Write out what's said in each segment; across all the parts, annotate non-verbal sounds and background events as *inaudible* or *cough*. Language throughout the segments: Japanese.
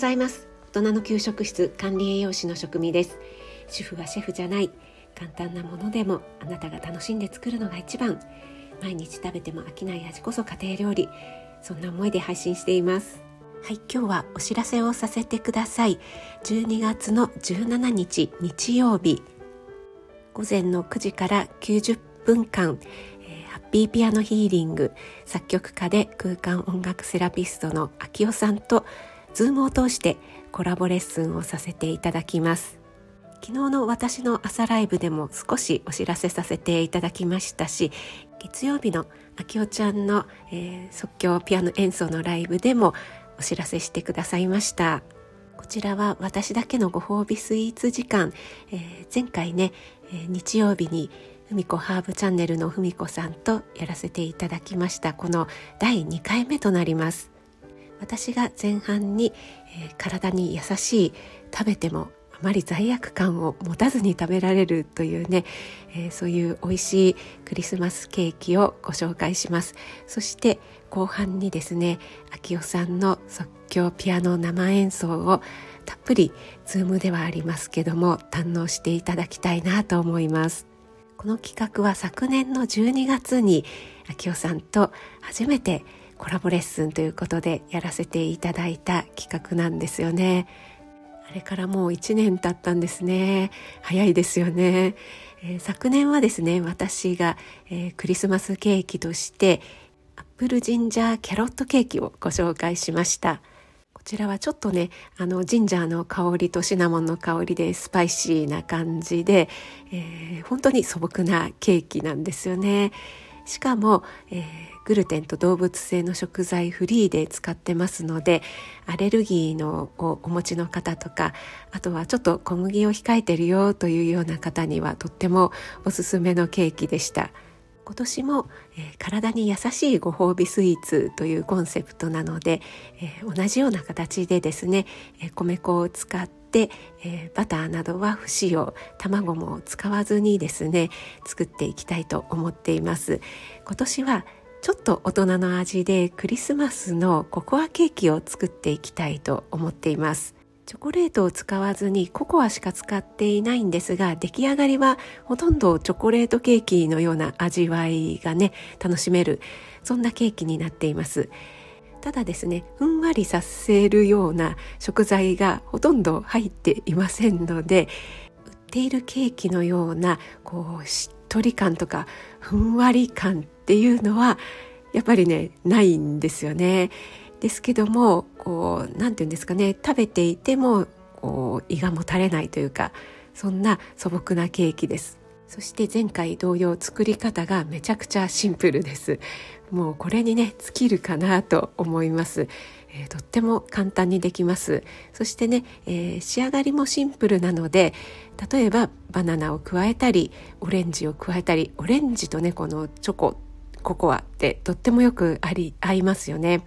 ざいます。大人の給食室管理栄養士の職味です。主婦はシェフじゃない。簡単なものでもあなたが楽しんで作るのが一番。毎日食べても飽きない味こそ家庭料理。そんな思いで配信しています。はい今日はお知らせをさせてください。12月の17日日曜日。午前の9時から90分間、えー、ハッピーピアノヒーリング作曲家で空間音楽セラピストの秋代さんと Zoom を通してコラボレッスンをさせていただきます。昨日の私の朝ライブでも少しお知らせさせていただきましたし月曜日のあきよちゃんの、えー、即興ピアノ演奏のライブでもお知らせしてくださいました。こちらは私だけのご褒美スイーツ時間、えー、前回ね、えー、日曜日にふみこハーブチャンネルのふみこさんとやらせていただきました。この第2回目となります。私が前半に、えー、体に優しい食べてもあまり罪悪感を持たずに食べられるというね、えー、そういう美味しいクリスマスケーキをご紹介します。そして後半にですね秋代さんの即興ピアノ生演奏をたっぷりZoom ではありますけども堪能していただきたいなと思います。この企画は昨年の12月に秋代さんと初めてコラボレッスンということでやらせていただいた企画なんですよね。あれからもう1年経ったんですね。早いですよね。えー、昨年はですね、私が、えー、クリスマスケーキとしてアップルジンジャーキャロットケーキをご紹介しました。こちらはちょっとね、あの、ジンジャーの香りとシナモンの香りでスパイシーな感じで、えー、本当に素朴なケーキなんですよね。しかも、えー、グルテンと動物性の食材フリーで使ってますのでアレルギーのをお持ちの方とかあとはちょっと小麦を控えてるよというような方にはとってもおすすめのケーキでした。今年も、えー、体に優しいご褒美スイーツというコンセプトなので、えー、同じような形でですね、えー、米粉を使って、えバターなどは不使用卵も使わずにですね作っていきたいと思っています。今年はちょっと大人の味でクリスマスのココアケーキを作っていきたいと思っています。チョコレートを使わずにココアしか使っていないんですが出来上がりはほとんどチョコレートケーキのような味わいがね楽しめるそんなケーキになっています。ただですねふんわりさせるような食材がほとんど入っていませんので売っているケーキのようなこうしっとり感とかふんわり感っていうのはやっぱりねないんですよね。ですけどもこう何て言うんですかね食べていてもこう胃がもたれないというかそんな素朴なケーキです。そして前回同様作り方がめちゃくちゃシンプルです。もうこれにね尽きるかなと思います、えー、とっても簡単にできます。そしてね、えー、仕上がりもシンプルなので例えばバナナを加えたりオレンジを加えたりオレンジとねこのチョコココアってとってもよくあり合いますよね。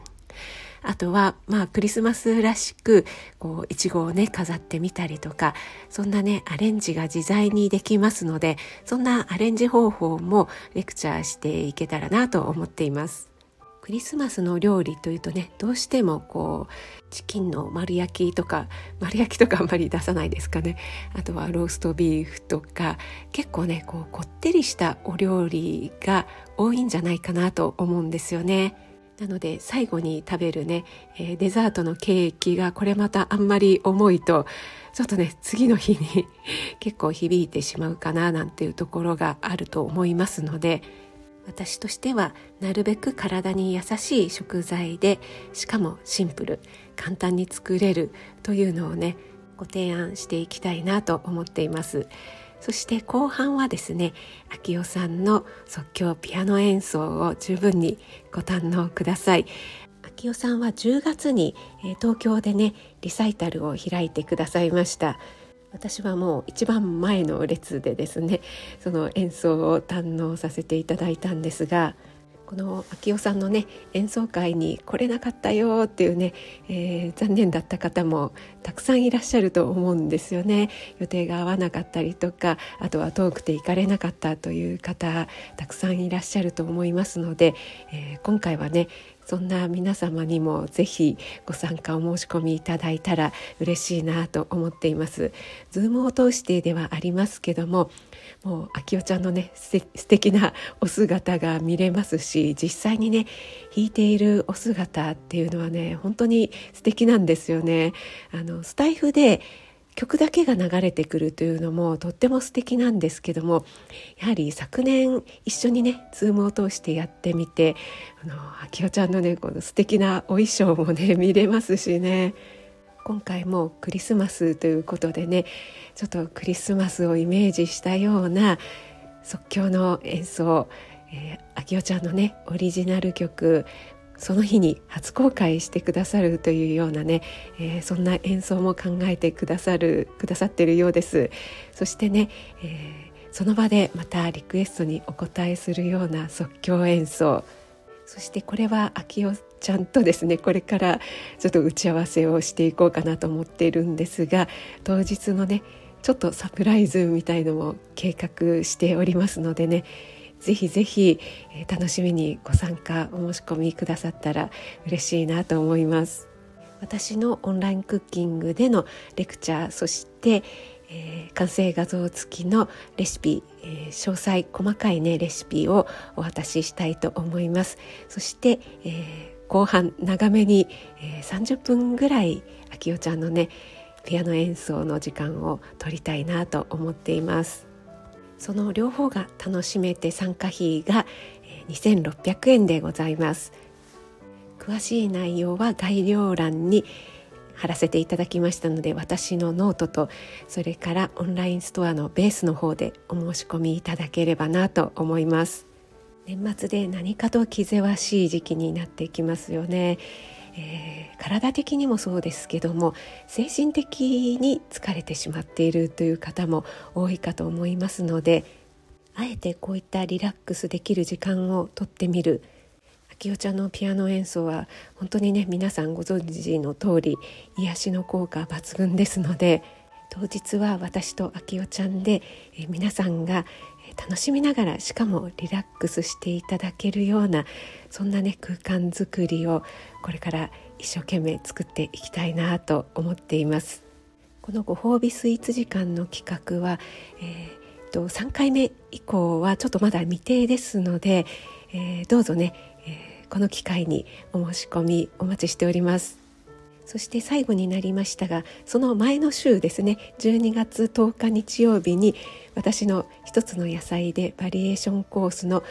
あとは、まあ、クリスマスらしく、こう、いちごをね、飾ってみたりとか、そんなね、アレンジが自在にできますので、そんなアレンジ方法もレクチャーしていけたらなと思っています。クリスマスの料理というとねどうしてもこうチキンの丸焼きとか丸焼きとかあんまり出さないですかねあとはローストビーフとか結構ねこうこってりしたお料理が多いんじゃないかなと思うんですよね。なので最後に食べるね、えー、デザートのケーキがこれまたあんまり重いとちょっとね次の日に *laughs* 結構響いてしまうかななんていうところがあると思いますので私としてはなるべく体に優しい食材でしかもシンプル簡単に作れるというのをねご提案していきたいなと思っています。そして後半はですね秋代さんの即興ピアノ演奏を十分にご堪能ください。秋代さんは10月に、え東京でねリサイタルを開いてくださいました。私はもう一番前の列でですねその演奏を堪能させていただいたんですがこの秋代さんのね演奏会に来れなかったよっていうね、えー、残念だった方もたくさんいらっしゃると思うんですよね。予定が合わなかったりとかあとは遠くて行かれなかったという方たくさんいらっしゃると思いますので、えー、今回はねそんな皆様にもぜひご参加お申し込みいただいたら嬉しいなと思っています。ズームを通してではありますけどももう秋代ちゃんのね素敵なお姿が見れますし実際にね弾いているお姿っていうのはね本当に素敵なんですよね。あのスタイフで曲だけが流れてくるというのもとっても素敵なんですけどもやはり昨年一緒にねズームを通してやってみてあの秋代ちゃんのねこの素敵なお衣装もね *laughs* 見れますしね。今回もクリスマスということでねちょっとクリスマスをイメージしたような即興の演奏、えー、秋代ちゃんのねオリジナル曲その日に初公開してくださるというようなね、えー、そんな演奏も考えてくださるくださってるようです。そしてね、えー、その場でまたリクエストにお答えするような即興演奏。そしてこれは秋代ちゃんとですねこれからちょっと打ち合わせをしていこうかなと思っているんですが当日のねちょっとサプライズみたいのも計画しておりますのでねぜひぜひ、え楽しみにご参加お申し込みくださったら嬉しいなと思います。私のオンラインクッキングでのレクチャーそして、えー、完成画像付きのレシピ、えー、詳細細かいねレシピをお渡ししたいと思います。そして、えー、後半長めに、え30分ぐらいあきおちゃんのねピアノ演奏の時間を取りたいなと思っています。その両方が楽しめて参加費が2600円でございます。詳しい内容は概要欄に貼らせていただきましたので私のノートとそれからオンラインストアのベースの方でお申し込みいただければなと思います。年末で何かと気ぜわしい時期になってきますよね。えー、身体的にもそうですけども精神的に疲れてしまっているという方も多いかと思いますのであえてこういったリラックスできる時間をとってみる。秋代ちゃんのピアノ演奏は本当にね皆さんご存知の通り癒しの効果抜群ですので当日は私と秋代ちゃんで、え皆さんが楽しみながらしかもリラックスしていただけるようなそんなね空間づくりをこれから一生懸命作っていきたいなと思っています。このご褒美スイーツ時間の企画は、えー、と3回目以降はちょっとまだ未定ですので、えー、どうぞね、えー、この機会にお申し込みお待ちしております。そして最後になりましたがその前の週ですね12月10日日曜日に私の一つの野菜でバリエーションコースの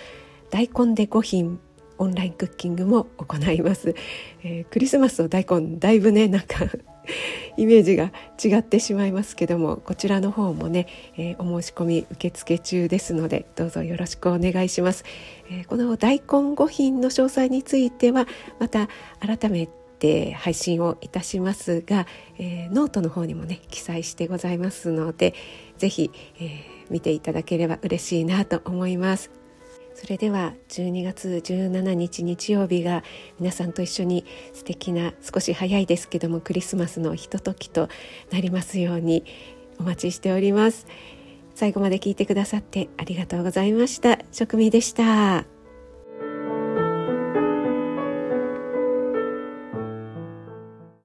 大根で5品オンラインクッキングも行います、えー、クリスマスの大根だいぶねなんか *laughs* イメージが違ってしまいますけどもこちらの方もね、えー、お申し込み受付中ですのでどうぞよろしくお願いします、えー、この大根5品の詳細についてはまた改めてて配信をいたしますが、えー、ノートの方にもね記載してございますので是非、えー、見ていただければ嬉しいなと思います。それでは12月17日日曜日が皆さんと一緒に素敵な少し早いですけどもクリスマスのひとときとなりますようにお待ちしております。最後まで聞いてくださってありがとうございました。職味でした。